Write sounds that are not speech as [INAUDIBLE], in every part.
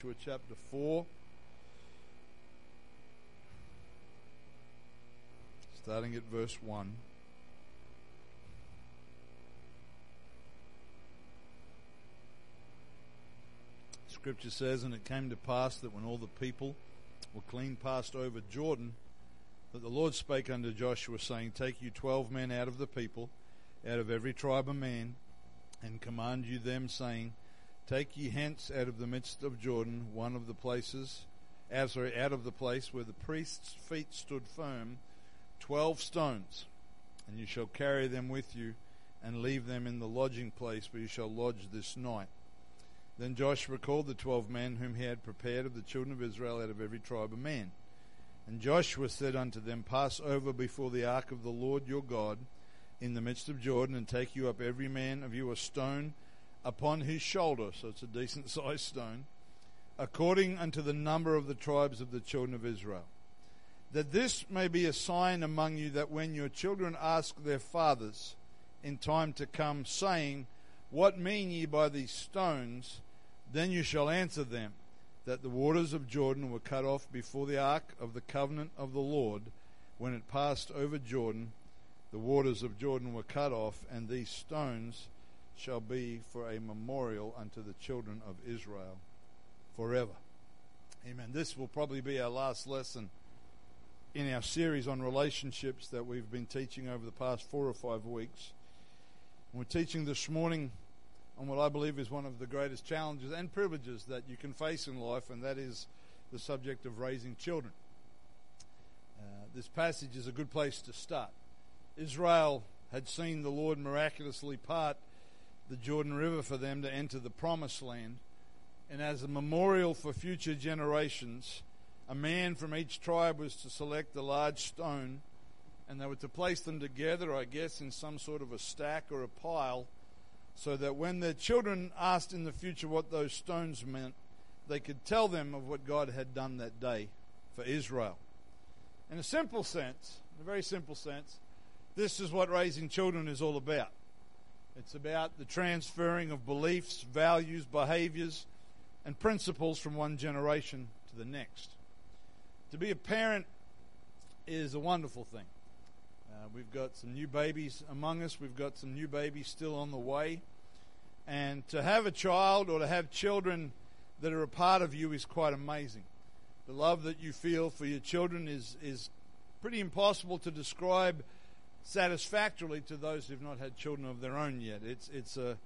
Joshua chapter 4. Starting at verse 1. Scripture says, And it came to pass that when all the people were clean passed over Jordan, that the Lord spake unto Joshua, saying, Take you twelve men out of the people, out of every tribe a man, and command you them, saying, Take ye hence out of the midst of Jordan one of the places, as sorry, out of the place where the priest's feet stood firm, twelve stones, and you shall carry them with you, and leave them in the lodging place where you shall lodge this night. Then Joshua called the twelve men whom he had prepared of the children of Israel out of every tribe of man. And Joshua said unto them, Pass over before the ark of the Lord your God in the midst of Jordan, and take you up every man of you a stone upon his shoulder, so it's a decent [LAUGHS] sized stone, according unto the number of the tribes of the children of Israel. That this may be a sign among you that when your children ask their fathers in time to come, saying, What mean ye by these stones? Then you shall answer them that the waters of Jordan were cut off before the ark of the covenant of the Lord when it passed over Jordan. The waters of Jordan were cut off, and these stones shall be for a memorial unto the children of Israel forever. Amen. This will probably be our last lesson in our series on relationships that we've been teaching over the past four or five weeks. We're teaching this morning on what I believe is one of the greatest challenges and privileges that you can face in life, and that is the subject of raising children. Uh, this passage is a good place to start. Israel had seen the Lord miraculously part the Jordan River for them to enter the promised land, and as a memorial for future generations, a man from each tribe was to select a large stone, and they were to place them together, I guess, in some sort of a stack or a pile so that when their children asked in the future what those stones meant, they could tell them of what God had done that day for Israel. In a simple sense, in a very simple sense, this is what raising children is all about. It's about the transferring of beliefs, values, behaviors, and principles from one generation to the next. To be a parent is a wonderful thing. Uh, we've got some new babies among us. We've got some new babies still on the way. And to have a child or to have children that are a part of you is quite amazing. The love that you feel for your children is, is pretty impossible to describe satisfactorily to those who've not had children of their own yet. It's, it's, a,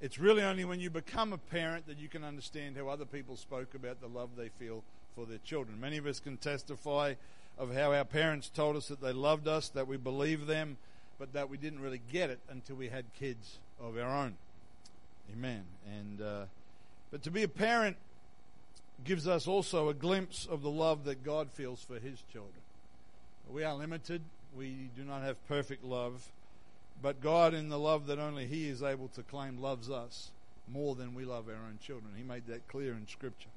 it's really only when you become a parent that you can understand how other people spoke about the love they feel for their children. Many of us can testify of how our parents told us that they loved us, that we believed them, but that we didn't really get it until we had kids of our own. Amen. And uh, but to be a parent gives us also a glimpse of the love that God feels for His children. We are limited. We do not have perfect love, but God, in the love that only He is able to claim, loves us more than we love our own children. He made that clear in Scripture.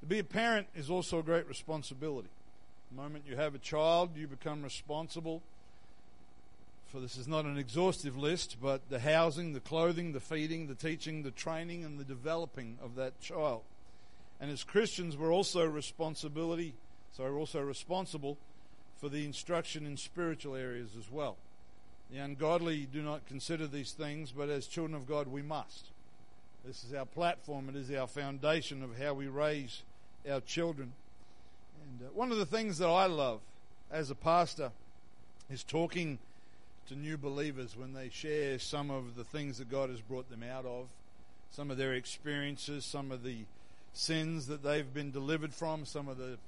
To be a parent is also a great responsibility. The moment you have a child, you become responsible for this is not an exhaustive list, but the housing, the clothing, the feeding, the teaching, the training, and the developing of that child. And as Christians, we're also responsibility, so we're also responsible for the instruction in spiritual areas as well. The ungodly do not consider these things, but as children of God, we must. This is our platform, it is our foundation of how we raise our children. And uh, one of the things that I love as a pastor is talking to new believers when they share some of the things that God has brought them out of, some of their experiences, some of the sins that they've been delivered from, some of the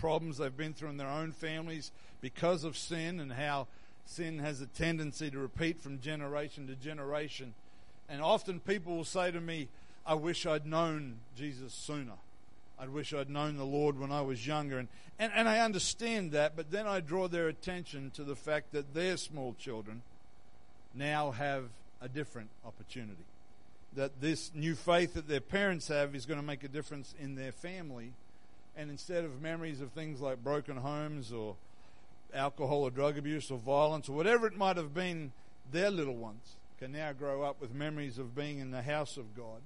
problems they've been through in their own families because of sin and how sin has a tendency to repeat from generation to generation. And often people will say to me, I wish I'd known Jesus sooner. I wish I'd known the Lord when I was younger. And, and, and I understand that, but then I draw their attention to the fact that their small children now have a different opportunity. That this new faith that their parents have is going to make a difference in their family. And instead of memories of things like broken homes or alcohol or drug abuse or violence or whatever it might have been, their little ones can now grow up with memories of being in the house of God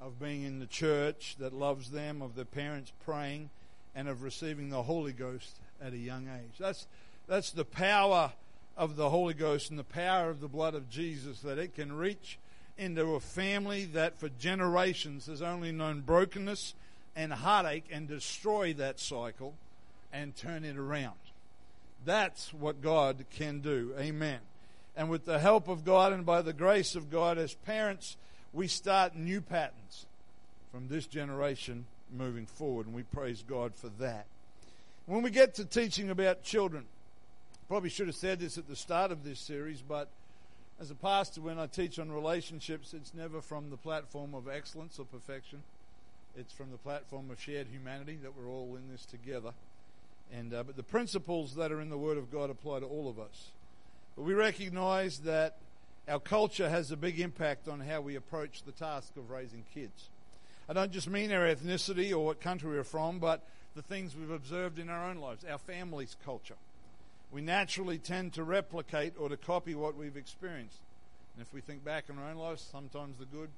of being in the church that loves them, of their parents praying, and of receiving the Holy Ghost at a young age. That's, that's the power of the Holy Ghost and the power of the blood of Jesus that it can reach into a family that for generations has only known brokenness and heartache and destroy that cycle and turn it around. That's what God can do. Amen. And with the help of God and by the grace of God, as parents, we start new patterns from this generation moving forward, and we praise God for that. When we get to teaching about children, probably should have said this at the start of this series, but as a pastor, when I teach on relationships, it's never from the platform of excellence or perfection. It's from the platform of shared humanity that we're all in this together. And uh, but the principles that are in the Word of God apply to all of us. But we recognize that our culture has a big impact on how we approach the task of raising kids. I don't just mean our ethnicity or what country we're from, but the things we've observed in our own lives, our family's culture. We naturally tend to replicate or to copy what we've experienced. And if we think back in our own lives, sometimes the good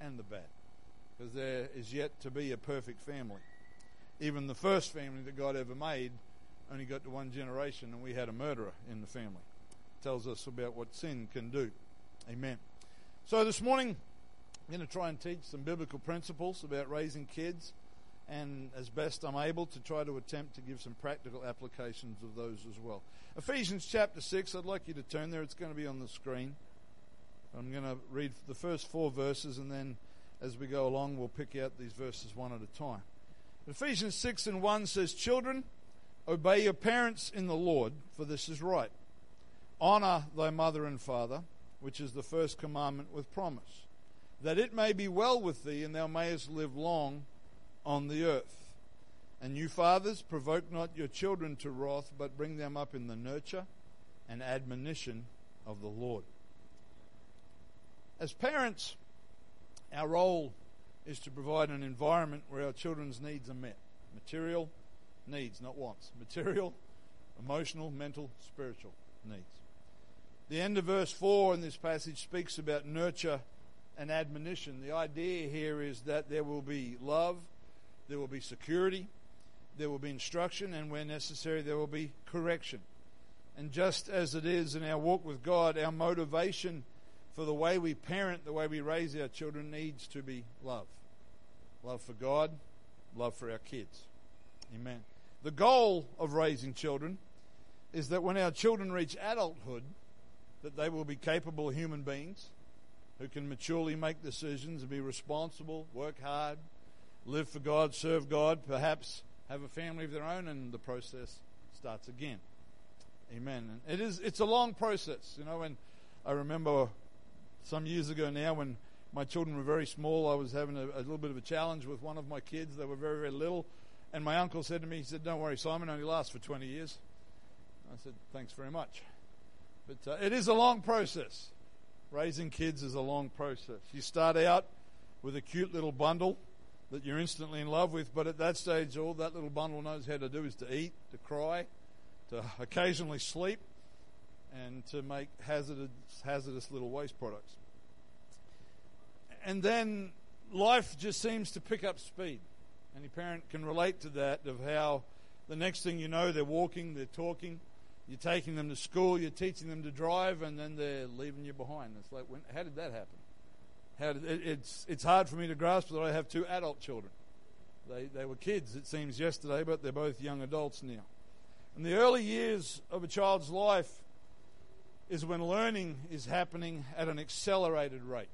and the bad. Because there is yet to be a perfect family. Even the first family that God ever made only got to one generation, and we had a murderer in the family. tells us about what sin can do. Amen. So this morning, I'm going to try and teach some biblical principles about raising kids, and as best I'm able to try to attempt to give some practical applications of those as well. Ephesians chapter 6, I'd like you to turn there. It's going to be on the screen. I'm going to read the first four verses, and then as we go along, we'll pick out these verses one at a time. Ephesians 6 and 1 says, Children, obey your parents in the Lord, for this is right. Honor thy mother and father, which is the first commandment with promise, that it may be well with thee, and thou mayest live long on the earth. And you fathers, provoke not your children to wrath, but bring them up in the nurture and admonition of the Lord. As parents, our role is to provide an environment where our children's needs are met. Material needs, not wants. Material, emotional, mental, spiritual needs. The end of verse 4 in this passage speaks about nurture and admonition. The idea here is that there will be love, there will be security, there will be instruction, and where necessary, there will be correction. And just as it is in our walk with God, our motivation for the way we parent, the way we raise our children needs to be love. Love for God, love for our kids. Amen. The goal of raising children is that when our children reach adulthood, that they will be capable human beings who can maturely make decisions and be responsible, work hard, live for God, serve God, perhaps have a family of their own, and the process starts again. Amen. And it is it's a long process, you know, and I remember some years ago now when my children were very small, I was having a, a little bit of a challenge with one of my kids. They were very, very little. And my uncle said to me, he said, Don't worry, Simon only lasts for 20 years. I said, Thanks very much. But uh, it is a long process. Raising kids is a long process. You start out with a cute little bundle that you're instantly in love with, but at that stage, all that little bundle knows how to do is to eat, to cry, to occasionally sleep, and to make hazardous, hazardous little waste products. And then life just seems to pick up speed. Any parent can relate to that of how the next thing you know, they're walking, they're talking, you're taking them to school, you're teaching them to drive, and then they're leaving you behind. It's like, when, how did that happen? How did, it, it's, it's hard for me to grasp that I have two adult children. They, they were kids, it seems, yesterday, but they're both young adults now. And the early years of a child's life is when learning is happening at an accelerated rate.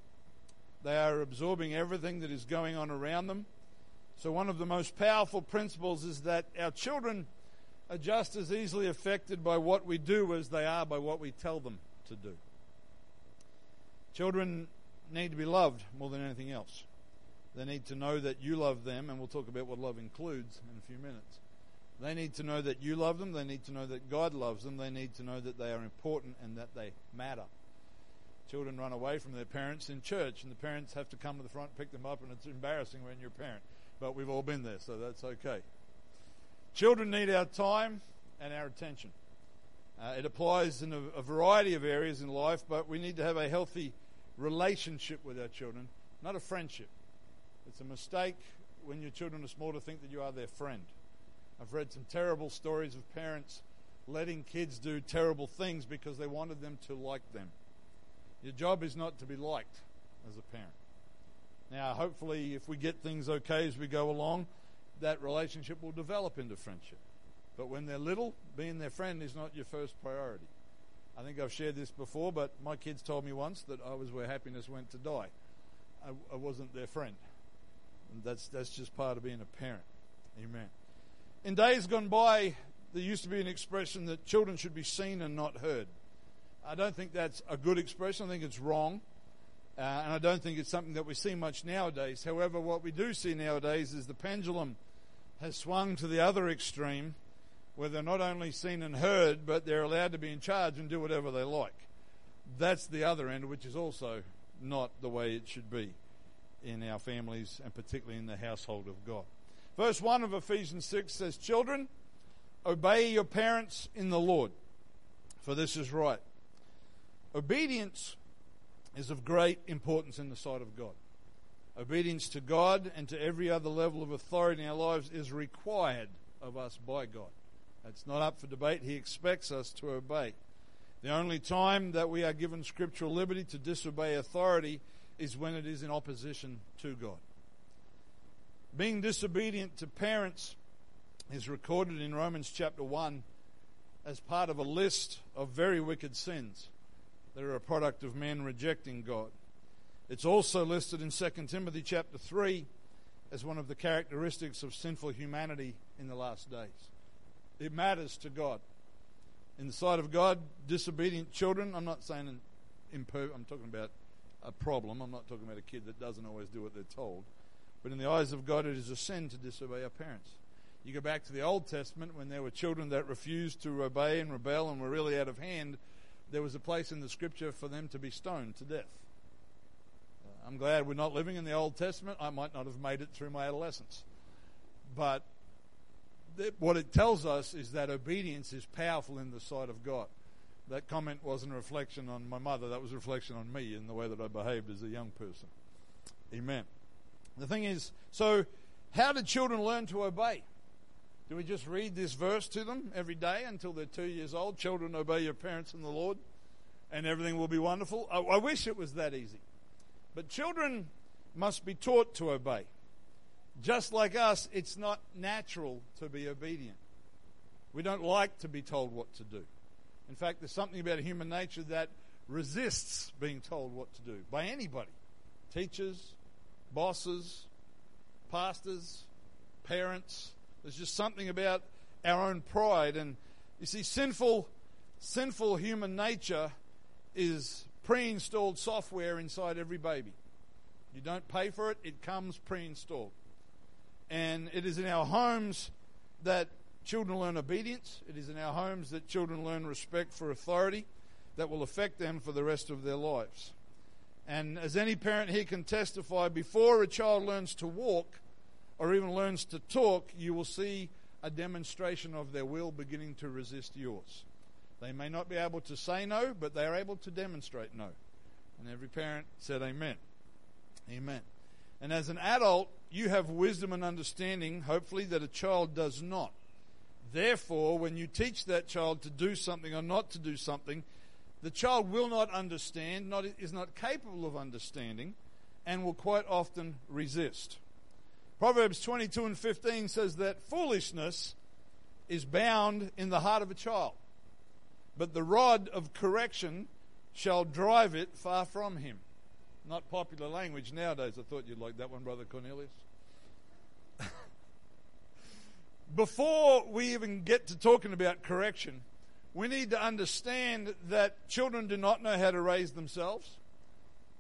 They are absorbing everything that is going on around them. So, one of the most powerful principles is that our children are just as easily affected by what we do as they are by what we tell them to do. Children need to be loved more than anything else. They need to know that you love them, and we'll talk about what love includes in a few minutes. They need to know that you love them. They need to know that God loves them. They need to know that they are important and that they matter. Children run away from their parents in church, and the parents have to come to the front, pick them up, and it's embarrassing when you're a parent. But we've all been there, so that's okay. Children need our time and our attention. Uh, it applies in a, a variety of areas in life, but we need to have a healthy relationship with our children, not a friendship. It's a mistake when your children are small to think that you are their friend. I've read some terrible stories of parents letting kids do terrible things because they wanted them to like them. Your job is not to be liked as a parent. Now, hopefully, if we get things okay as we go along, that relationship will develop into friendship. But when they're little, being their friend is not your first priority. I think I've shared this before, but my kids told me once that I was where happiness went to die. I, I wasn't their friend. And that's, that's just part of being a parent. Amen. In days gone by, there used to be an expression that children should be seen and not heard. I don't think that's a good expression. I think it's wrong. Uh, and I don't think it's something that we see much nowadays. However, what we do see nowadays is the pendulum has swung to the other extreme where they're not only seen and heard, but they're allowed to be in charge and do whatever they like. That's the other end, which is also not the way it should be in our families and particularly in the household of God. Verse 1 of Ephesians 6 says, Children, obey your parents in the Lord, for this is right. Obedience is of great importance in the sight of God. Obedience to God and to every other level of authority in our lives is required of us by God. That's not up for debate. He expects us to obey. The only time that we are given scriptural liberty to disobey authority is when it is in opposition to God. Being disobedient to parents is recorded in Romans chapter 1 as part of a list of very wicked sins that are a product of men rejecting God. It's also listed in 2 Timothy chapter 3 as one of the characteristics of sinful humanity in the last days. It matters to God. In the sight of God, disobedient children, I'm not saying an imper- I'm talking about a problem. I'm not talking about a kid that doesn't always do what they're told. But in the eyes of God, it is a sin to disobey our parents. You go back to the Old Testament when there were children that refused to obey and rebel and were really out of hand there was a place in the scripture for them to be stoned to death. Uh, I'm glad we're not living in the Old Testament. I might not have made it through my adolescence. But th- what it tells us is that obedience is powerful in the sight of God. That comment wasn't a reflection on my mother, that was a reflection on me in the way that I behaved as a young person. Amen. The thing is, so how do children learn to obey? Do we just read this verse to them every day until they're two years old? Children, obey your parents in the Lord, and everything will be wonderful. I, I wish it was that easy. But children must be taught to obey. Just like us, it's not natural to be obedient. We don't like to be told what to do. In fact, there's something about human nature that resists being told what to do by anybody teachers, bosses, pastors, parents. There's just something about our own pride. And you see, sinful, sinful human nature is pre installed software inside every baby. You don't pay for it, it comes pre installed. And it is in our homes that children learn obedience, it is in our homes that children learn respect for authority that will affect them for the rest of their lives. And as any parent here can testify, before a child learns to walk, or even learns to talk, you will see a demonstration of their will beginning to resist yours. They may not be able to say no, but they are able to demonstrate no. And every parent said amen. Amen. And as an adult, you have wisdom and understanding, hopefully, that a child does not. Therefore, when you teach that child to do something or not to do something, the child will not understand, not, is not capable of understanding, and will quite often resist. Proverbs 22 and 15 says that foolishness is bound in the heart of a child, but the rod of correction shall drive it far from him. Not popular language nowadays. I thought you'd like that one, Brother Cornelius. [LAUGHS] Before we even get to talking about correction, we need to understand that children do not know how to raise themselves,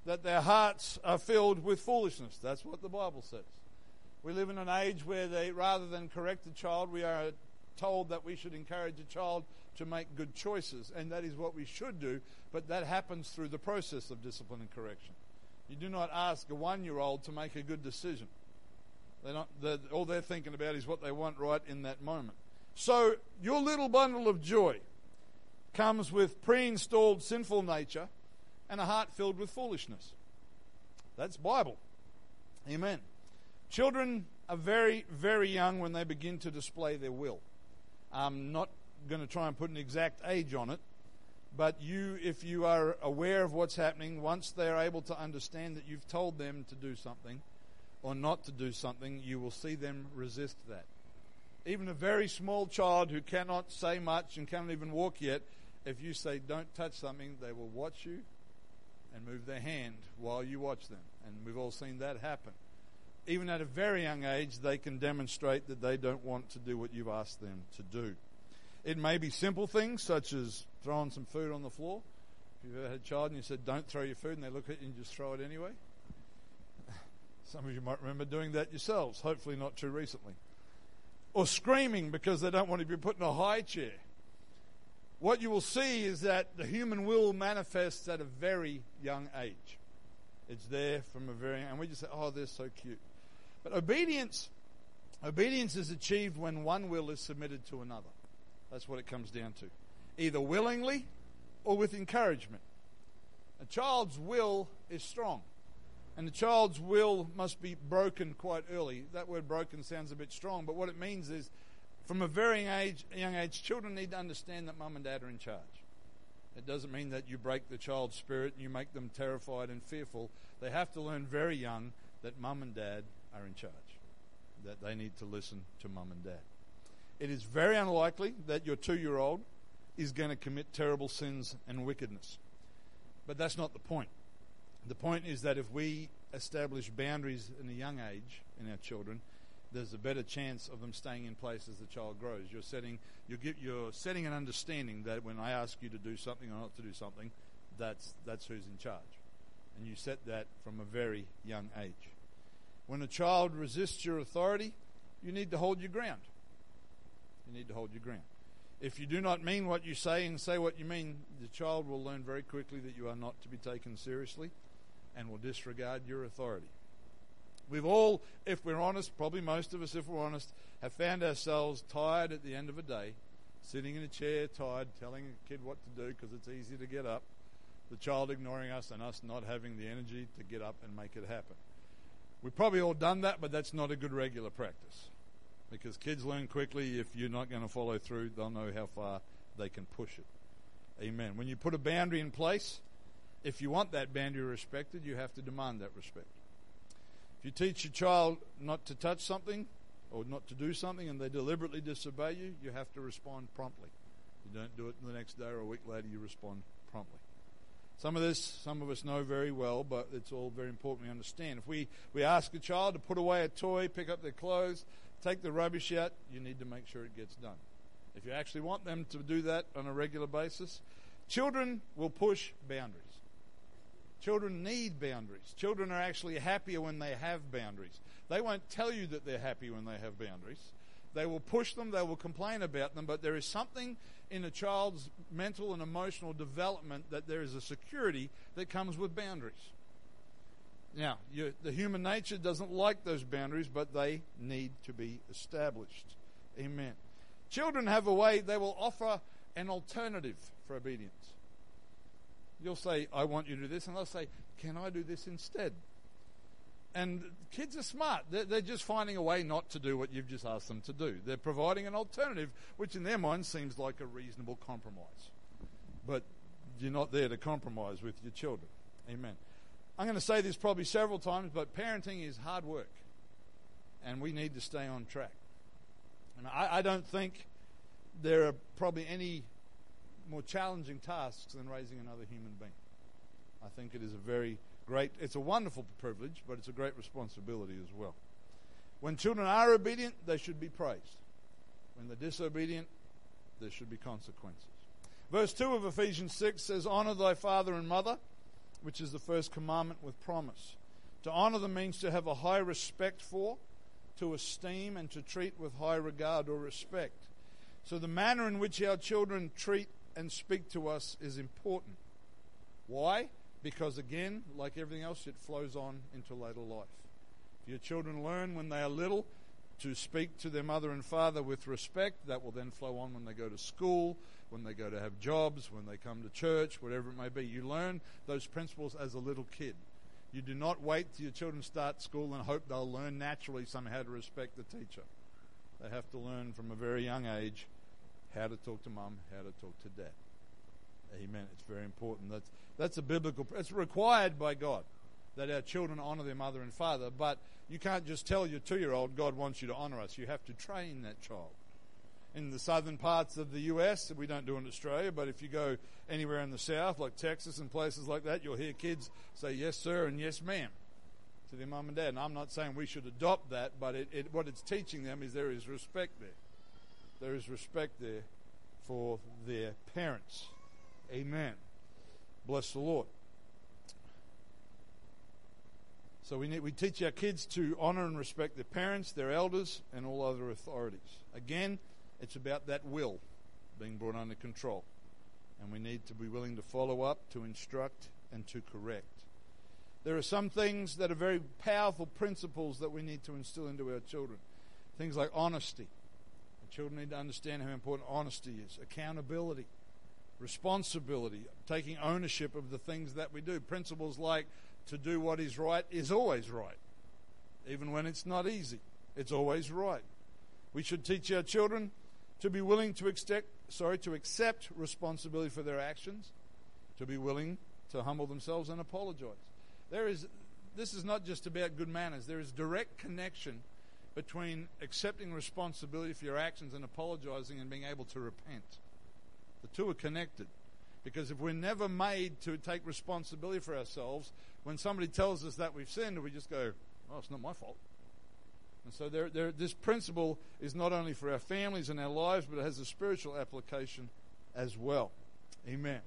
that their hearts are filled with foolishness. That's what the Bible says. We live in an age where they, rather than correct a child, we are told that we should encourage a child to make good choices, and that is what we should do, but that happens through the process of discipline and correction. You do not ask a one year old to make a good decision. They're not, they're, all they're thinking about is what they want right in that moment. So, your little bundle of joy comes with pre installed sinful nature and a heart filled with foolishness. That's Bible. Amen. Children are very, very young when they begin to display their will. I'm not going to try and put an exact age on it, but you, if you are aware of what's happening, once they are able to understand that you've told them to do something or not to do something, you will see them resist that. Even a very small child who cannot say much and cannot even walk yet, if you say don't touch something, they will watch you and move their hand while you watch them. And we've all seen that happen. Even at a very young age, they can demonstrate that they don't want to do what you've asked them to do. It may be simple things such as throwing some food on the floor. If you've ever had a child and you said, don't throw your food, and they look at you and just throw it anyway. [LAUGHS] Some of you might remember doing that yourselves, hopefully not too recently. Or screaming because they don't want to be put in a high chair. What you will see is that the human will manifests at a very young age. It's there from a very, and we just say, oh, they're so cute. But obedience, obedience is achieved when one will is submitted to another. That's what it comes down to. Either willingly or with encouragement. A child's will is strong. And the child's will must be broken quite early. That word broken sounds a bit strong, but what it means is from a very age, young age, children need to understand that mum and dad are in charge. It doesn't mean that you break the child's spirit and you make them terrified and fearful. They have to learn very young that mum and dad are in charge, that they need to listen to mum and dad it is very unlikely that your two year old is going to commit terrible sins and wickedness. But that's not the point. The point is that if we establish boundaries in a young age in our children, there's a better chance of them staying in place as the child grows. You're setting, you're, you're setting an understanding that when I ask you to do something or not to do something, that's, that's who's in charge. And you set that from a very young age. When a child resists your authority, you need to hold your ground. You need to hold your ground. If you do not mean what you say and say what you mean, the child will learn very quickly that you are not to be taken seriously and will disregard your authority. We've all, if we're honest, probably most of us, if we're honest, have found ourselves tired at the end of a day, sitting in a chair, tired, telling a kid what to do because it's easy to get up, the child ignoring us, and us not having the energy to get up and make it happen. We've probably all done that, but that's not a good regular practice because kids learn quickly. If you're not going to follow through, they'll know how far they can push it. Amen. When you put a boundary in place, if you want that boundary respected, you have to demand that respect. If you teach your child not to touch something or not to do something and they deliberately disobey you, you have to respond promptly. You don't do it the next day or a week later, you respond promptly. Some of this, some of us know very well, but it's all very important we understand. If we, we ask a child to put away a toy, pick up their clothes, take the rubbish out, you need to make sure it gets done. If you actually want them to do that on a regular basis, children will push boundaries. Children need boundaries. Children are actually happier when they have boundaries. They won't tell you that they're happy when they have boundaries. They will push them, they will complain about them, but there is something in a child's mental and emotional development that there is a security that comes with boundaries. Now, you, the human nature doesn't like those boundaries, but they need to be established. Amen. Children have a way, they will offer an alternative for obedience. You'll say, I want you to do this, and they'll say, Can I do this instead? And kids are smart. They're, just finding a way not to do what you've just asked them to do. They're providing an alternative, which in their mind seems like a reasonable compromise. But you're not there to compromise with your children. Amen. I'm going to say this probably several times, but parenting is hard work, and we need to stay on track. And I, I don't think there are probably any more challenging tasks than raising another human being. I think it is a very great, it's a wonderful privilege, but it's a great responsibility as well. When children are obedient, they should be praised. When they're disobedient, there should be consequences. Verse 2 of Ephesians 6 says, Honor thy father and mother which is the first commandment with promise. To honor them means to have a high respect for, to esteem, and to treat with high regard or respect. So the manner in which our children treat and speak to us is important. Why? Because again, like everything else, it flows on into later life. If your children learn when they are little to speak to their mother and father with respect, that will then flow on when they go to school, when they go to have jobs, when they come to church, whatever it may be. You learn those principles as a little kid. You do not wait till your children start school and hope they'll learn naturally somehow to respect the teacher. They have to learn from a very young age how to talk to mum, how to talk to dad. Amen. It's very important. That's that's a biblical. It's required by God that our children honor their mother and father. But you can't just tell your two-year-old God wants you to honor us. You have to train that child. In the southern parts of the U.S., we don't do in Australia, but if you go anywhere in the south, like Texas and places like that, you'll hear kids say yes, sir, and yes, ma'am to their mum and dad. And I'm not saying we should adopt that, but it, it, what it's teaching them is there is respect there. There is respect there for their parents. Amen. Bless the Lord. So we need, we teach our kids to honor and respect their parents, their elders, and all other authorities. Again, it's about that will being brought under control. And we need to be willing to follow up, to instruct, and to correct. There are some things that are very powerful principles that we need to instill into our children. Things like honesty. Children need to understand how important honesty is, accountability, responsibility, taking ownership of the things that we do. Principles like to do what is right is always right, even when it's not easy. It's always right. We should teach our children to be willing to accept, sorry, to accept responsibility for their actions, to be willing to humble themselves and apologize. There is this is not just about good manners. There is direct connection between accepting responsibility for your actions and apologizing and being able to repent. The two are connected. Because if we're never made to take responsibility for ourselves, when somebody tells us that we've sinned, we just go, oh, it's not my fault. And so there, there, this principle is not only for our families and our lives, but it has a spiritual application as well. Amen.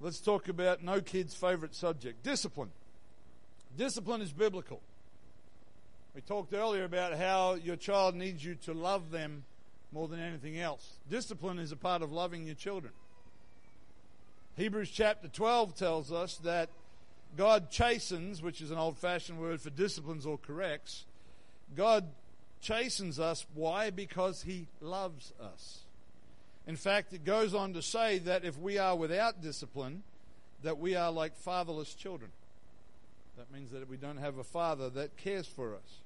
Let's talk about no kid's favorite subject discipline. Discipline is biblical. We talked earlier about how your child needs you to love them more than anything else. Discipline is a part of loving your children. Hebrews chapter 12 tells us that God chastens, which is an old fashioned word for disciplines or corrects. God chastens us. Why? Because He loves us. In fact, it goes on to say that if we are without discipline, that we are like fatherless children. That means that we don't have a father that cares for us.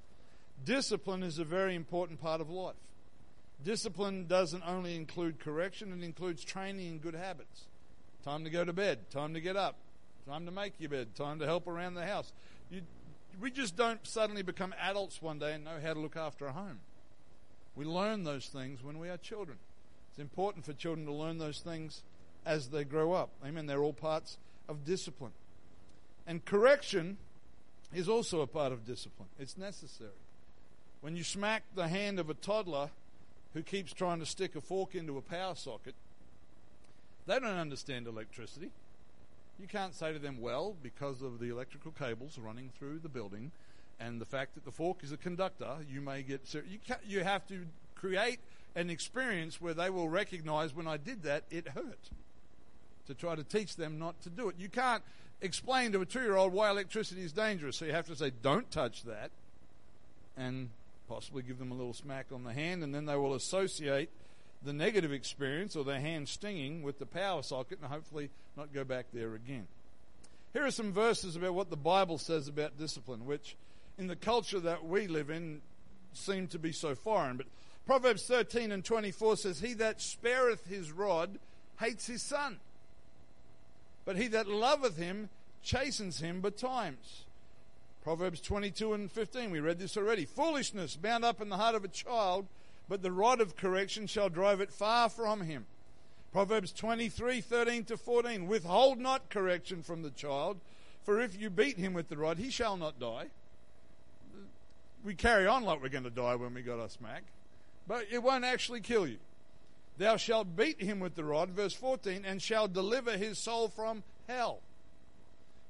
Discipline is a very important part of life. Discipline doesn't only include correction, it includes training in good habits. Time to go to bed, time to get up, time to make your bed, time to help around the house. You, we just don't suddenly become adults one day and know how to look after a home. We learn those things when we are children. It's important for children to learn those things as they grow up. Amen. They're all parts of discipline. And correction is also a part of discipline, it's necessary. When you smack the hand of a toddler who keeps trying to stick a fork into a power socket, they don't understand electricity. You can't say to them, well, because of the electrical cables running through the building and the fact that the fork is a conductor, you may get. You, you have to create an experience where they will recognize when I did that, it hurt. To try to teach them not to do it. You can't explain to a two year old why electricity is dangerous. So you have to say, don't touch that, and possibly give them a little smack on the hand, and then they will associate the negative experience or their hand stinging with the power socket and hopefully not go back there again. Here are some verses about what the Bible says about discipline, which in the culture that we live in seem to be so foreign. But Proverbs 13 and 24 says, He that spareth his rod hates his son but he that loveth him chastens him betimes. Proverbs 22 and 15, we read this already. Foolishness bound up in the heart of a child, but the rod of correction shall drive it far from him. Proverbs 23, 13 to 14, withhold not correction from the child, for if you beat him with the rod, he shall not die. We carry on like we're going to die when we got our smack, but it won't actually kill you. Thou shalt beat him with the rod, verse 14, and shall deliver his soul from hell.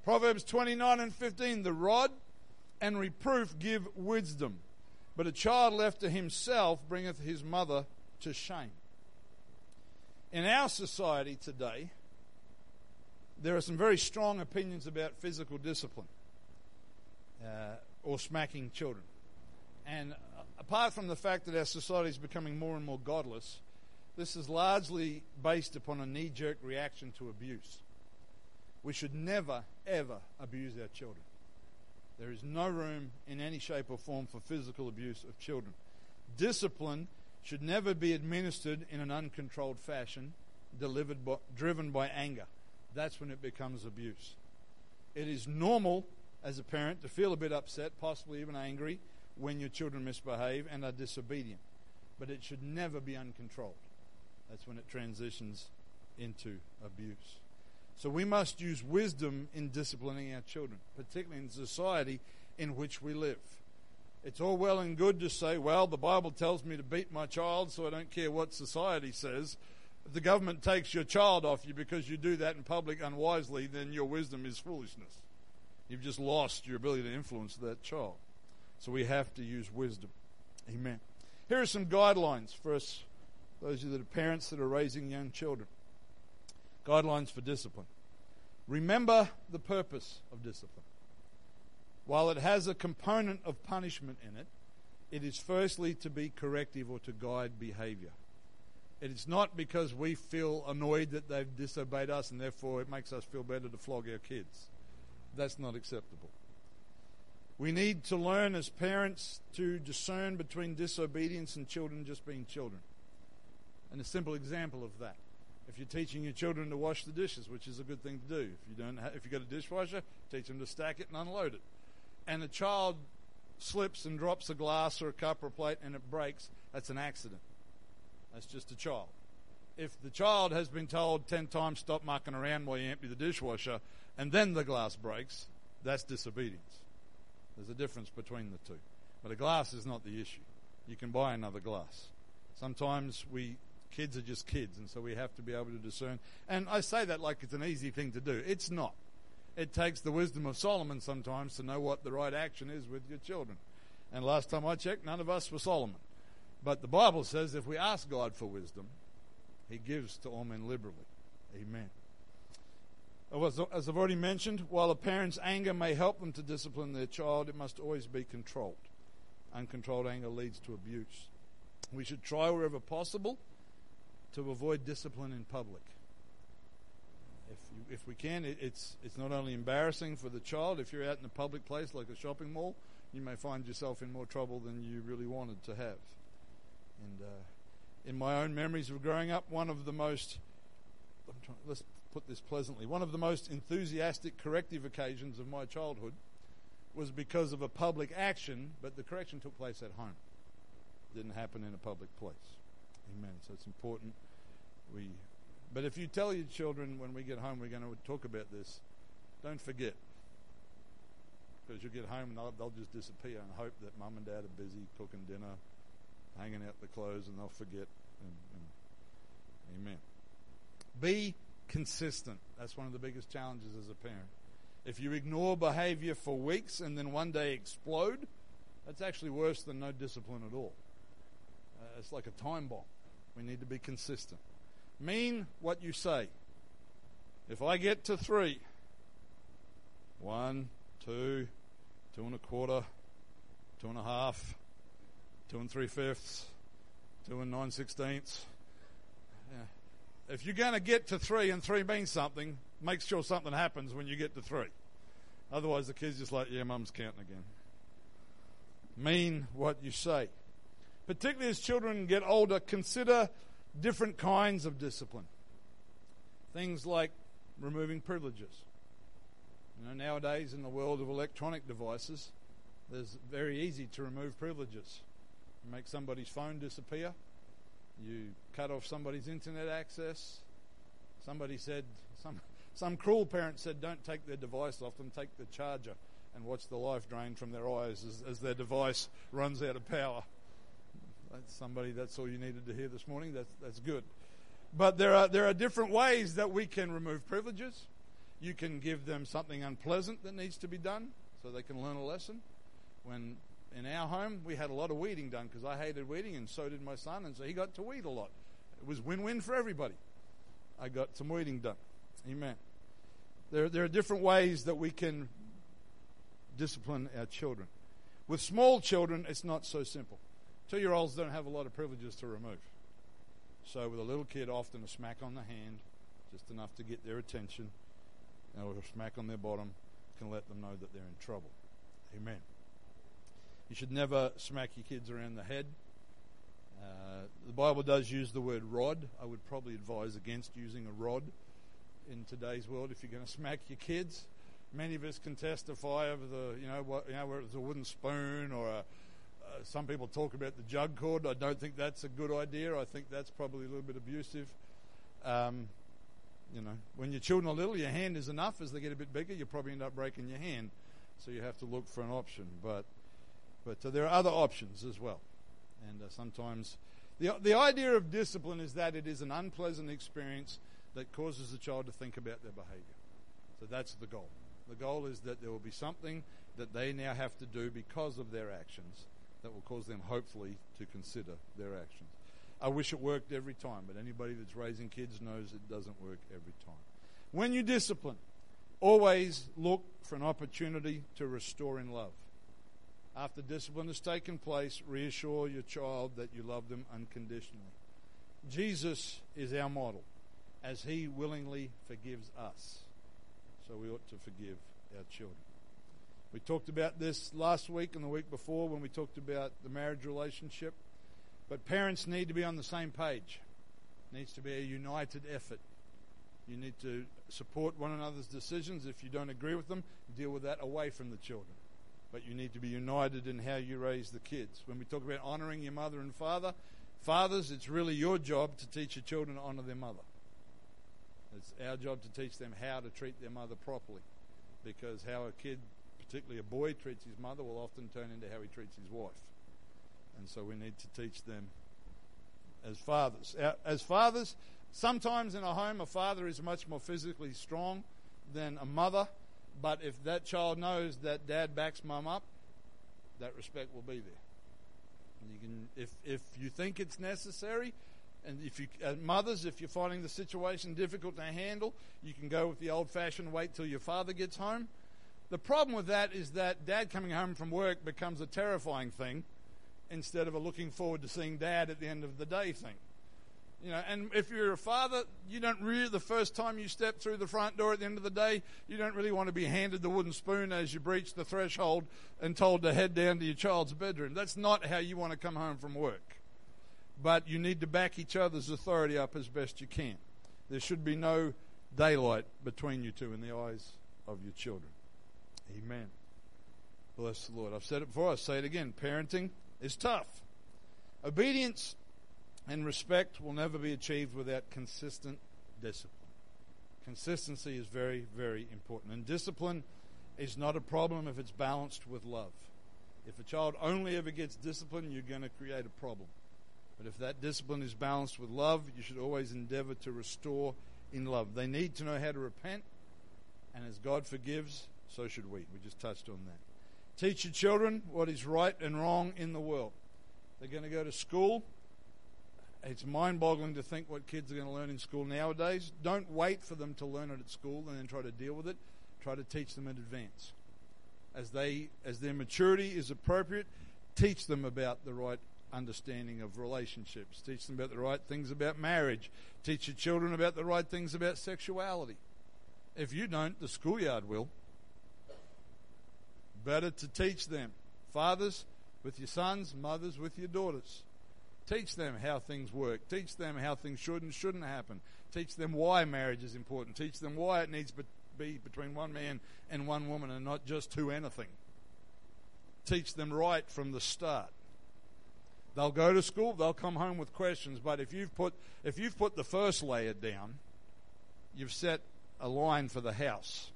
Proverbs 29 and 15, the rod and reproof give wisdom, but a child left to himself bringeth his mother to shame. In our society today, there are some very strong opinions about physical discipline uh, or smacking children. And apart from the fact that our society is becoming more and more godless, this is largely based upon a knee jerk reaction to abuse. We should never, ever abuse our children. There is no room in any shape or form for physical abuse of children. Discipline should never be administered in an uncontrolled fashion, delivered by, driven by anger. That's when it becomes abuse. It is normal as a parent to feel a bit upset, possibly even angry, when your children misbehave and are disobedient. But it should never be uncontrolled. That's when it transitions into abuse. So we must use wisdom in disciplining our children, particularly in the society in which we live. It's all well and good to say, well, the Bible tells me to beat my child, so I don't care what society says. If the government takes your child off you because you do that in public unwisely, then your wisdom is foolishness. You've just lost your ability to influence that child. So we have to use wisdom. Amen. Here are some guidelines for us, those of you that are parents that are raising young children. Guidelines for discipline. Remember the purpose of discipline. While it has a component of punishment in it, it is firstly to be corrective or to guide behavior. It is not because we feel annoyed that they've disobeyed us and therefore it makes us feel better to flog our kids. That's not acceptable. We need to learn as parents to discern between disobedience and children just being children. And a simple example of that. If you're teaching your children to wash the dishes, which is a good thing to do, if you don't, have, if you've got a dishwasher, teach them to stack it and unload it. And a child slips and drops a glass or a cup or a plate and it breaks, that's an accident. That's just a child. If the child has been told ten times stop mucking around while you empty the dishwasher, and then the glass breaks, that's disobedience. There's a difference between the two. But a glass is not the issue. You can buy another glass. Sometimes we kids are just kids, and so we have to be able to discern. And I say that like it's an easy thing to do. It's not. It takes the wisdom of Solomon sometimes to know what the right action is with your children. And last time I checked, none of us were Solomon. But the Bible says if we ask God for wisdom, He gives to all men liberally. Amen. As I've already mentioned, while a parent's anger may help them to discipline their child, it must always be controlled. Uncontrolled anger leads to abuse. We should try wherever possible to avoid discipline in public. If, you, if we can, it, it's, it's not only embarrassing for the child, if you're out in a public place like a shopping mall, you may find yourself in more trouble than you really wanted to have. And uh, in my own memories of growing up, one of the most, trying, let's put this pleasantly, one of the most enthusiastic corrective occasions of my childhood was because of a public action, but the correction took place at home. It didn't happen in a public place. Amen. So it's important we. But if you tell your children when we get home we're going to talk about this, don't forget. Because you'll get home and they'll, they'll just disappear and hope that mum and dad are busy cooking dinner, hanging out the clothes, and they'll forget. And, and, amen. Be consistent. That's one of the biggest challenges as a parent. If you ignore behavior for weeks and then one day explode, that's actually worse than no discipline at all. Uh, it's like a time bomb. We need to be consistent. Mean what you say. If I get to three, one, two, two and a quarter, two and a half, two and three fifths, two and nine sixteenths. Yeah. If you're going to get to three and three means something, make sure something happens when you get to three. Otherwise, the kid's just like, yeah, mum's counting again. Mean what you say particularly as children get older, consider different kinds of discipline. Things like removing privileges. You know, nowadays in the world of electronic devices, it's very easy to remove privileges. You make somebody's phone disappear. You cut off somebody's internet access. Somebody said, some, some cruel parent said, don't take their device off them, take the charger and watch the life drain from their eyes as, as their device runs out of power. That's somebody, that's all you needed to hear this morning. That's, that's good. But there are, there are different ways that we can remove privileges. You can give them something unpleasant that needs to be done so they can learn a lesson. When in our home, we had a lot of weeding done because I hated weeding and so did my son, and so he got to weed a lot. It was win win for everybody. I got some weeding done. Amen. There, there are different ways that we can discipline our children. With small children, it's not so simple. Two year olds don't have a lot of privileges to remove. So, with a little kid, often a smack on the hand, just enough to get their attention. or a smack on their bottom can let them know that they're in trouble. Amen. You should never smack your kids around the head. Uh, the Bible does use the word rod. I would probably advise against using a rod in today's world if you're going to smack your kids. Many of us can testify of the, you know, what, you know, where it's a wooden spoon or a, some people talk about the jug cord. I don't think that's a good idea. I think that's probably a little bit abusive. Um, you know, when your children are little, your hand is enough. As they get a bit bigger, you probably end up breaking your hand. So you have to look for an option. But, but uh, there are other options as well. And uh, sometimes the, the idea of discipline is that it is an unpleasant experience that causes the child to think about their behavior. So that's the goal. The goal is that there will be something that they now have to do because of their actions that will cause them, hopefully, to consider their actions. I wish it worked every time, but anybody that's raising kids knows it doesn't work every time. When you discipline, always look for an opportunity to restore in love. After discipline has taken place, reassure your child that you love them unconditionally. Jesus is our model as he willingly forgives us. So we ought to forgive our children. We talked about this last week and the week before when we talked about the marriage relationship. But parents need to be on the same page. It needs to be a united effort. You need to support one another's decisions. If you don't agree with them, deal with that away from the children. But you need to be united in how you raise the kids. When we talk about honoring your mother and father, fathers, it's really your job to teach your children to honor their mother. It's our job to teach them how to treat their mother properly. Because how a kid, particularly a boy, treats his mother will often turn into how he treats his wife. And so we need to teach them as fathers. As fathers, sometimes in a home, a father is much more physically strong than a mother. But if that child knows that dad backs mum up, that respect will be there. You can, if if you think it's necessary, and if you, uh, mothers, if you're finding the situation difficult to handle, you can go with the old fashioned wait till your father gets home. The problem with that is that dad coming home from work becomes a terrifying thing instead of a looking forward to seeing dad at the end of the day thing. You know, and if you're a father, you don't really, the first time you step through the front door at the end of the day, you don't really want to be handed the wooden spoon as you breach the threshold and told to head down to your child's bedroom. That's not how you want to come home from work but you need to back each other's authority up as best you can. There should be no daylight between you two in the eyes of your children. Amen. Bless the Lord. I've said it before, I'll say it again. Parenting is tough. Obedience and respect will never be achieved without consistent discipline. Consistency is very, very important. And discipline is not a problem if it's balanced with love. If a child only ever gets discipline, you're going to create a problem. But if that discipline is balanced with love, you should always endeavor to restore in love. They need to know how to repent, and as God forgives, so should we. We just touched on that. Teach your children what is right and wrong in the world. They're going to go to school. It's mind boggling to think what kids are going to learn in school nowadays. Don't wait for them to learn it at school and then try to deal with it. Try to teach them in advance. As they as their maturity is appropriate, teach them about the right understanding of relationships. Teach them about the right things about marriage. Teach your children about the right things about sexuality. If you don't, the schoolyard will. Better to teach them. Fathers with your sons, mothers with your daughters. Teach them how things work. Teach them how things should and shouldn't happen. Teach them why marriage is important. Teach them why it needs to be between one man and one woman and not just two anything. Teach them right from the start. They'll go to school, they'll come home with questions, but if you've put if you've put the first layer down, you've set a line for the house.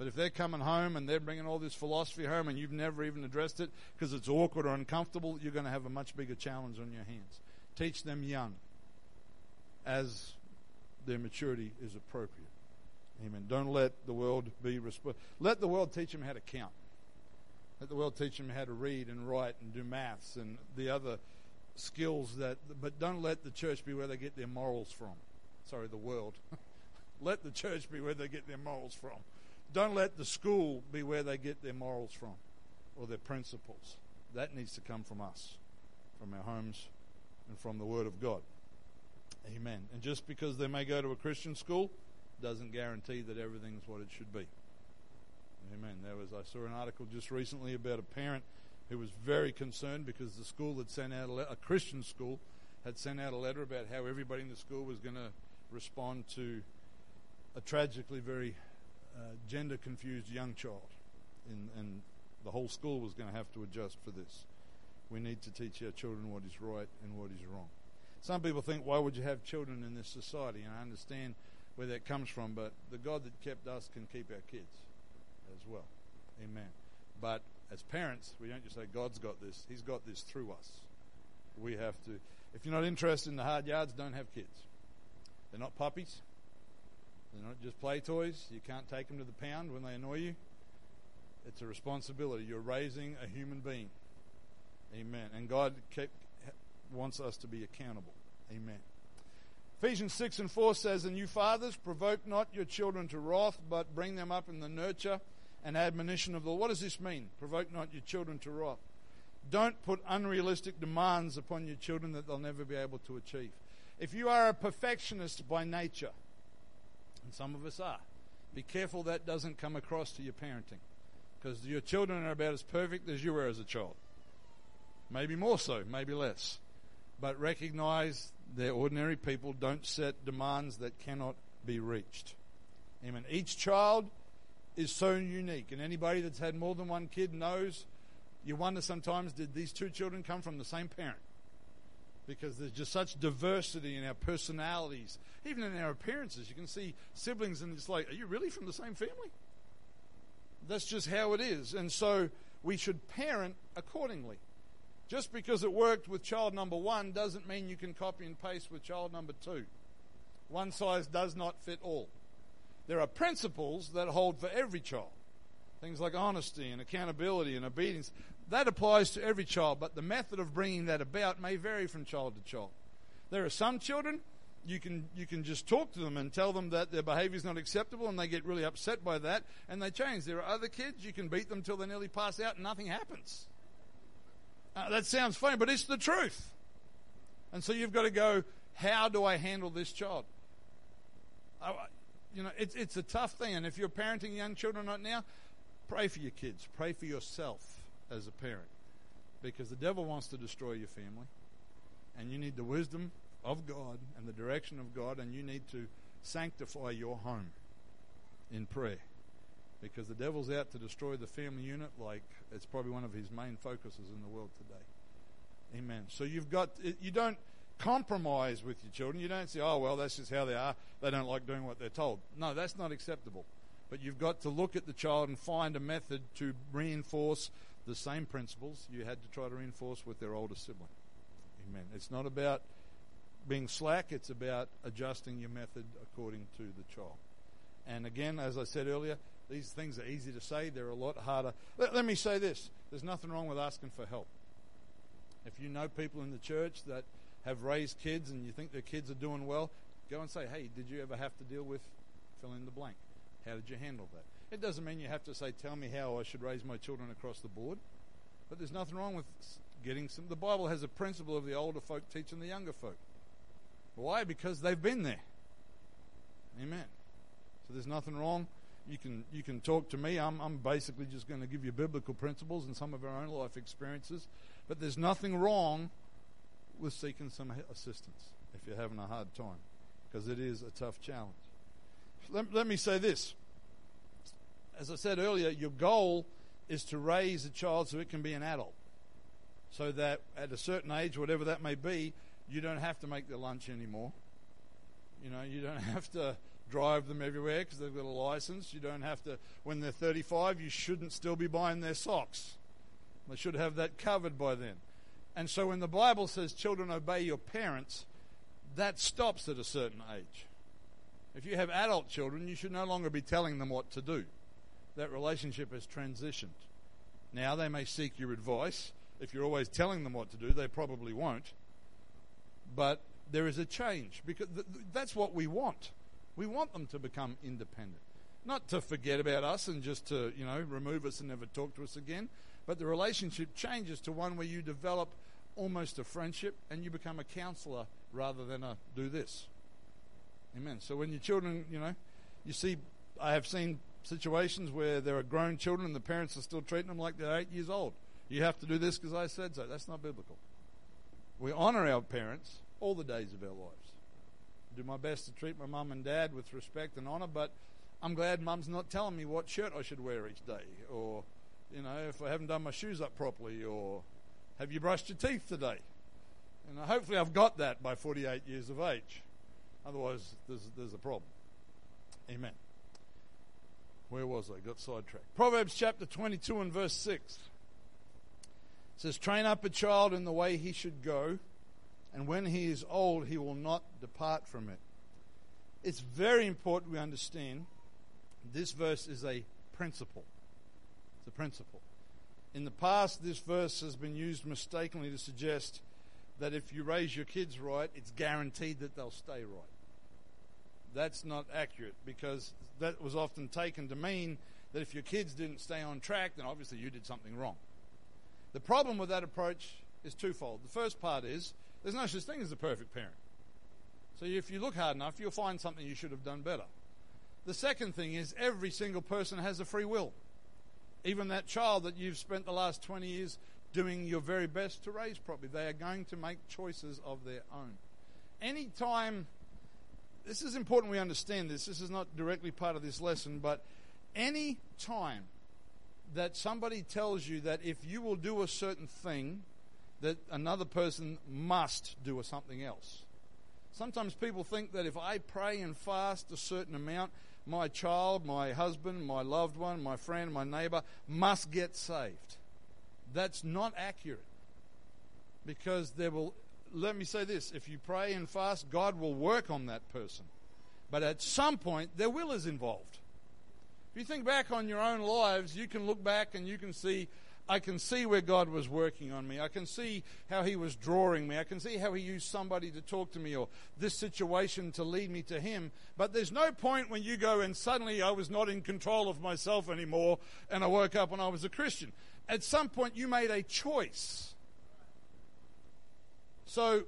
But if they're coming home and they're bringing all this philosophy home and you've never even addressed it because it's awkward or uncomfortable, you're going to have a much bigger challenge on your hands. Teach them young as their maturity is appropriate. Amen. Don't let the world be responsible. Let the world teach them how to count. Let the world teach them how to read and write and do maths and the other skills that, but don't let the church be where they get their morals from. Sorry, the world. [LAUGHS] let the church be where they get their morals from. Don't let the school be where they get their morals from or their principles. That needs to come from us, from our homes, and from the Word of God. Amen. And just because they may go to a Christian school doesn't guarantee that everything's what it should be. Amen. There was I saw an article just recently about a parent who was very concerned because the school had sent out a, le- a Christian school had sent out a letter about how everybody in the school was going to respond to a tragically very gender confused young child, and the whole school was going to have to adjust for this. We need to teach our children what is right and what is wrong. Some people think, why would you have children in this society? And I understand where that comes from, but the God that kept us can keep our kids as well. Amen. But as parents, we don't just say, God's got this, He's got this through us. We have to, if you're not interested in the hard yards, don't have kids. They're not puppies. They're not just play toys. You can't take them to the pound when they annoy you. It's a responsibility. You're raising a human being. Amen. And God kept, wants us to be accountable. Amen. Ephesians 6 and 4 says, And you fathers, provoke not your children to wrath, but bring them up in the nurture and admonition of the Lord. What does this mean? Provoke not your children to wrath. Don't put unrealistic demands upon your children that they'll never be able to achieve. If you are a perfectionist by nature, and some of us are, be careful that doesn't come across to your parenting. Because your children are about as perfect as you were as a child. Maybe more so, maybe less. But recognize they're ordinary people. Don't set demands that cannot be reached. Amen. Each child is so unique, and anybody that's had more than one kid knows. You wonder sometimes, did these two children come from the same parent? Because there's just such diversity in our personalities, even in our appearances. You can see siblings, and it's like, are you really from the same family? That's just how it is. And so we should parent accordingly. Just because it worked with child number one doesn't mean you can copy and paste with child number two. One size does not fit all. There are principles that hold for every child. Things like honesty and accountability and obedience. That applies to every child, but the method of bringing that about may vary from child to child. There are some children you can you can just talk to them and tell them that their behavior is not acceptable and they get really upset by that and they change. There are other kids you can beat them till they nearly pass out and nothing happens. Uh, that sounds funny, but it's the truth. And so you've got to go, how do I handle this child? Uh, you know, it's, it's a tough thing. And if you're parenting young children right now, pray for your kids. Pray for yourself as a parent. Because the devil wants to destroy your family. And you need the wisdom of God and the direction of God. And you need to sanctify your home in prayer because the devil's out to destroy the family unit like it's probably one of his main focuses in the world today. Amen. So you've got, you don't compromise with your children. You don't say, oh, well, that's just how they are. They don't like doing what they're told. No, that's not acceptable. But you've got to look at the child and find a method to reinforce the same principles you had to try to reinforce with their older sibling. Amen. It's not about being slack, it's about adjusting your method according to the child. And again, as I said earlier, these things are easy to say, they're a lot harder. Let, let me say this there's nothing wrong with asking for help. If you know people in the church that have raised kids and you think their kids are doing well, go and say, hey, did you ever have to deal with fill in the blank? How did you handle that? It doesn't mean you have to say, tell me how I should raise my children across the board. But there's nothing wrong with getting some. The Bible has a principle of the older folk teaching the younger folk. Why? Because they've been there. Amen. So there's nothing wrong you can you can talk to me. I'm I'm basically just going to give you biblical principles and some of our own life experiences. But there's nothing wrong with seeking some assistance if you're having a hard time, because it is a tough challenge. Let, let me say this. As I said earlier, your goal is to raise a child so it can be an adult. So that at a certain age, whatever that may be, you don't have to make their lunch anymore. You know, you don't [LAUGHS] have to drive them everywhere because they've got a license. You don't have to, when they're 35, you shouldn't still be buying their socks. They should have that covered by then. And so when the Bible says children obey your parents, that stops at a certain age. If you have adult children, you should no longer be telling them what to do. That relationship has transitioned. Now they may seek your advice. If you're always telling them what to do, they probably won't. But there is a change because th- that's what we want. We want them to become independent. Not to forget about us and just to, you know, remove us and never talk to us again, but the relationship changes to one where you develop almost a friendship and you become a counselor rather than a do this. Amen. So when your children, you know, You see, I have seen situations where there are grown children and the parents are still treating them like they're eight years old. You have to do this because I said so. That's not biblical. We honor our parents all the days of our lives. I do my best to treat my mum and dad with respect and honor, but I'm glad mum's not telling me what shirt I should wear each day, or, you know, if I haven't done my shoes up properly, or have you brushed your teeth today? And hopefully I've got that by 48 years of age. Otherwise, there's, there's a problem. Amen. Where was I? Got sidetracked. Proverbs chapter 22 and verse 6 it says, Train up a child in the way he should go, and when he is old, he will not depart from it. It's very important we understand this verse is a principle. It's a principle. In the past, this verse has been used mistakenly to suggest that if you raise your kids right, it's guaranteed that they'll stay right. That's not accurate because that was often taken to mean that if your kids didn't stay on track, then obviously you did something wrong. The problem with that approach is twofold. The first part is there's no such thing as a perfect parent. So if you look hard enough, you'll find something you should have done better. The second thing is every single person has a free will. Even that child that you've spent the last 20 years doing your very best to raise properly, they are going to make choices of their own. Anytime, this is important we understand this, this is not directly part of this lesson, but any time that somebody tells you that if you will do a certain thing, that another person must do something else. Sometimes people think that if I pray and fast a certain amount, my child, my husband, my loved one, my friend, my neighbor must get saved. That's not accurate. Because there will, let me say this if you pray and fast, God will work on that person. But at some point, their will is involved. If you think back on your own lives, you can look back and you can see I can see where God was working on me. I can see how He was drawing me. I can see how He used somebody to talk to me or this situation to lead me to Him. But there's no point when you go and suddenly I was not in control of myself anymore and I woke up and I was a Christian. At some point you made a choice. So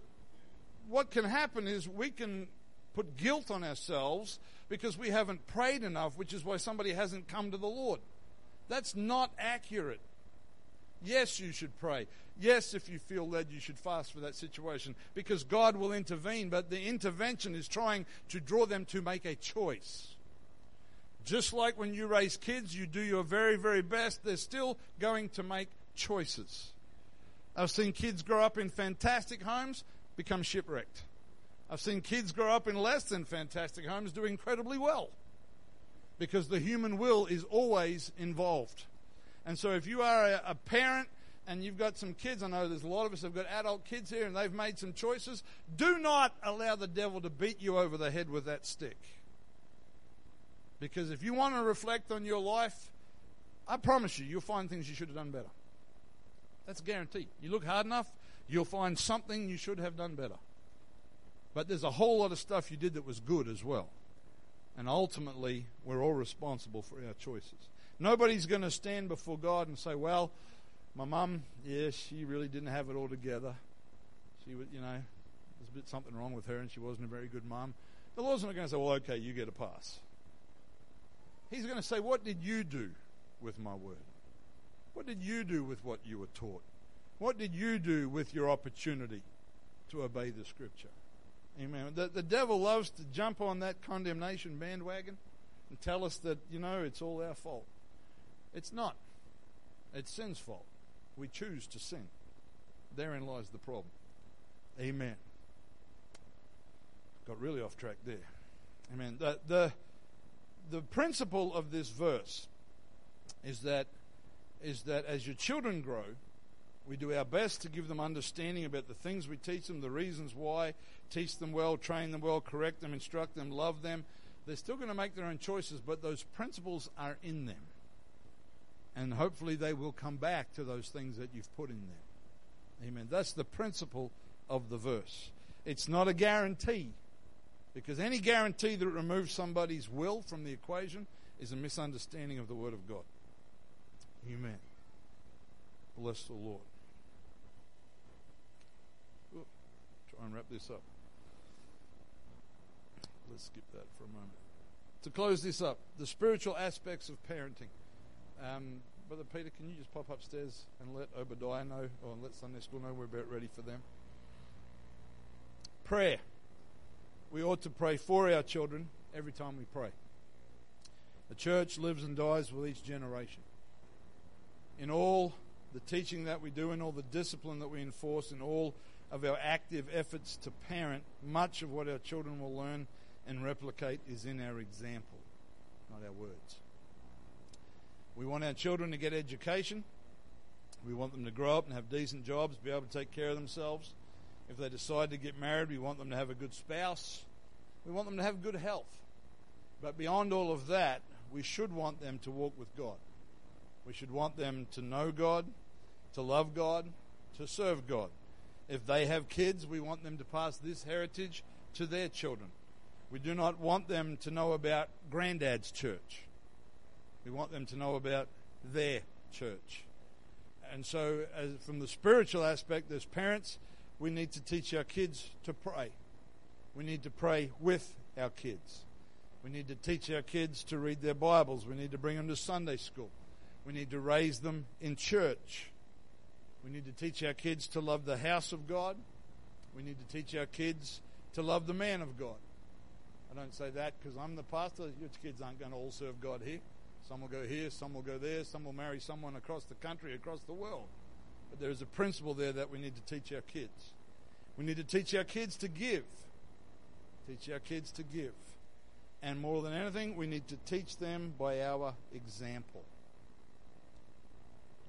what can happen is we can put guilt on ourselves because we haven't prayed enough, which is why somebody hasn't come to the Lord. That's not accurate. Yes, you should pray. Yes, if you feel led, you should fast for that situation because God will intervene, but the intervention is trying to draw them to make a choice. Just like when you raise kids, you do your very, very best, they're still going to make choices. I've seen kids grow up in fantastic homes become shipwrecked. I've seen kids grow up in less than fantastic homes do incredibly well because the human will is always involved. And so if you are a, a parent and you've got some kids, I know there's a lot of us have got adult kids here and they've made some choices, do not allow the devil to beat you over the head with that stick. Because if you want to reflect on your life, I promise you, you'll find things you should have done better. That's a guarantee. You look hard enough, you'll find something you should have done better. But there's a whole lot of stuff you did that was good as well. And ultimately, we're all responsible for our choices. Nobody's going to stand before God and say, well, my mum, yeah, she really didn't have it all together. She was, you know, there's a bit something wrong with her and she wasn't a very good mum. The Lord's not going to say, well, okay, you get a pass. He's going to say, what did you do with my word? What did you do with what you were taught? What did you do with your opportunity to obey the scripture? Amen. The, the devil loves to jump on that condemnation bandwagon and tell us that, you know, it's all our fault. It's not. It's sin's fault. We choose to sin. Therein lies the problem. Amen. Got really off track there. Amen. The, the, the principle of this verse is that, is that as your children grow, we do our best to give them understanding about the things we teach them, the reasons why, teach them well, train them well, correct them, instruct them, love them. They're still going to make their own choices, but those principles are in them. And hopefully they will come back to those things that you've put in them. Amen. That's the principle of the verse. It's not a guarantee. Because any guarantee that removes somebody's will from the equation is a misunderstanding of the Word of God. Amen. Bless the Lord. Ooh, try and wrap this up. Let's skip that for a moment. to close this up, the spiritual aspects of parenting. Um, Brother Peter, can you just pop upstairs and let Obadiah know, or let Sunday school know we're about ready for them? Prayer. We ought to pray for our children every time we pray. The church lives and dies with each generation. In all the teaching that we do, in all the discipline that we enforce, in all of our active efforts to parent, much of what our children will learn and replicate is in our example, not our words. We want our children to get education. We want them to grow up and have decent jobs, be able to take care of themselves. If they decide to get married, we want them to have a good spouse. We want them to have good health. But beyond all of that, we should want them to walk with God. We should want them to know God, to love God, to serve God. If they have kids, we want them to pass this heritage to their children. We do not want them to know about granddad's church. We want them to know about their church. And so, from the spiritual aspect, as parents, we need to teach our kids to pray. We need to pray with our kids. We need to teach our kids to read their Bibles. We need to bring them to Sunday school. We need to raise them in church. We need to teach our kids to love the house of God. We need to teach our kids to love the man of God. I don't say that because I'm the pastor. Your kids aren't going to all serve God here. Some will go here, some will go there, some will marry someone across the country, across the world. But there is a principle there that we need to teach our kids. We need to teach our kids to give. Teach our kids to give. And more than anything, we need to teach them by our example.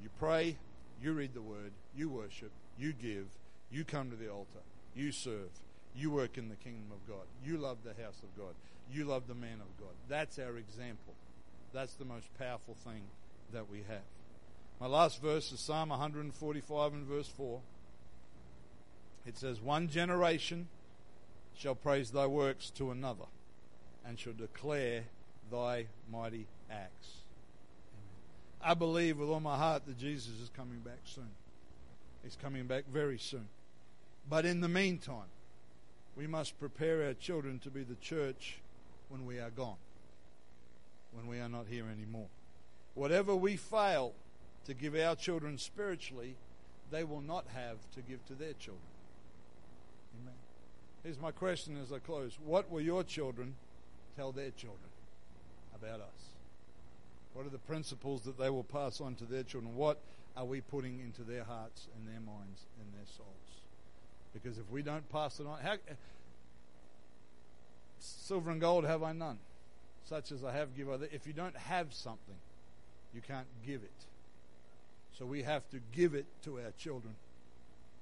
You pray, you read the word, you worship, you give, you come to the altar, you serve, you work in the kingdom of God, you love the house of God, you love the man of God. That's our example. That's the most powerful thing that we have. My last verse is Psalm 145 and verse 4. It says, One generation shall praise thy works to another and shall declare thy mighty acts. I believe with all my heart that Jesus is coming back soon. He's coming back very soon. But in the meantime, we must prepare our children to be the church when we are gone, when we are not here anymore. Whatever we fail to give our children spiritually, they will not have to give to their children. Amen. Here's my question as I close What will your children tell their children about us? What are the principles that they will pass on to their children? What are we putting into their hearts and their minds and their souls? Because if we don't pass it on, how, silver and gold have I none, such as I have give other. If you don't have something, you can't give it. So we have to give it to our children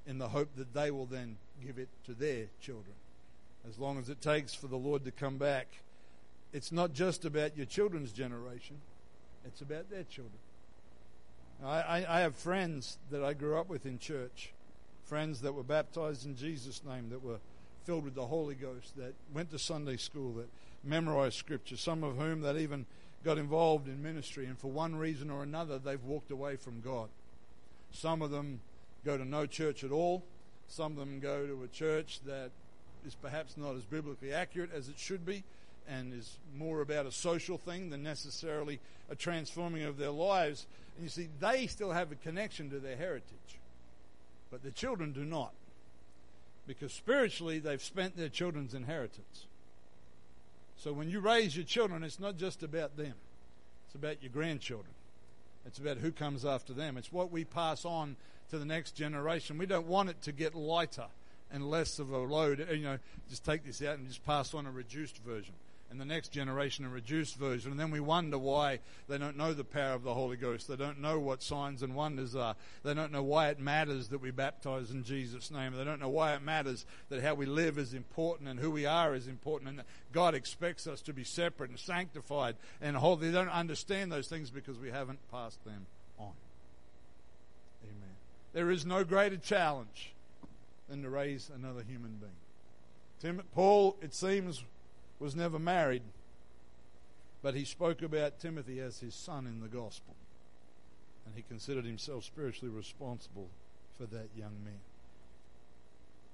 in the hope that they will then give it to their children. As long as it takes for the Lord to come back, it's not just about your children's generation, it's about their children. I, I, have friends that I grew up with in church, friends that were baptized in Jesus' name, that were filled with the Holy Ghost, that went to Sunday school, that memorized Scripture, some of whom that even got involved in ministry, and for one reason or another, they've walked away from God. Some of them go to no church at all. Some of them go to a church that is perhaps not as biblically accurate as it should be and is more about a social thing than necessarily a transforming of their lives. And you see, they still have a connection to their heritage, but the children do not. Because spiritually, they've spent their children's inheritance. So when you raise your children, it's not just about them, it's about your grandchildren. It's about who comes after them. It's what we pass on to the next generation. We don't want it to get lighter and less of a load. You know, just take this out and just pass on a reduced version and the next generation a reduced version. And then we wonder why they don't know the power of the Holy Ghost. They don't know what signs and wonders are. They don't know why it matters that we baptize in Jesus' name. They don't know why it matters that how we live is important and who we are is important and that God expects us to be separate and sanctified and holy. They don't understand those things because we haven't passed them on. Amen. There is no greater challenge than to raise another human being. Tim, Paul, it seems, was never married, but he spoke about Timothy as his son in the gospel. And he considered himself spiritually responsible for that young man.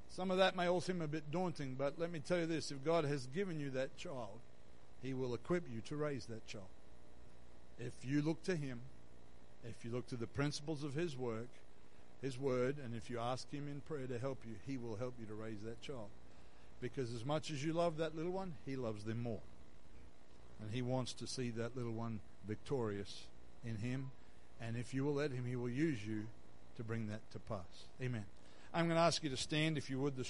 Some of that may all seem a bit daunting, but let me tell you this if God has given you that child, He will equip you to raise that child. If you look to Him, if you look to the principles of His work, His word, and if you ask Him in prayer to help you, He will help you to raise that child. Because as much as you love that little one, He loves them more. And He wants to see that little one victorious in Him. And if you will let Him, He will use you to bring that to pass. Amen. I'm going to ask you to stand, if you would, this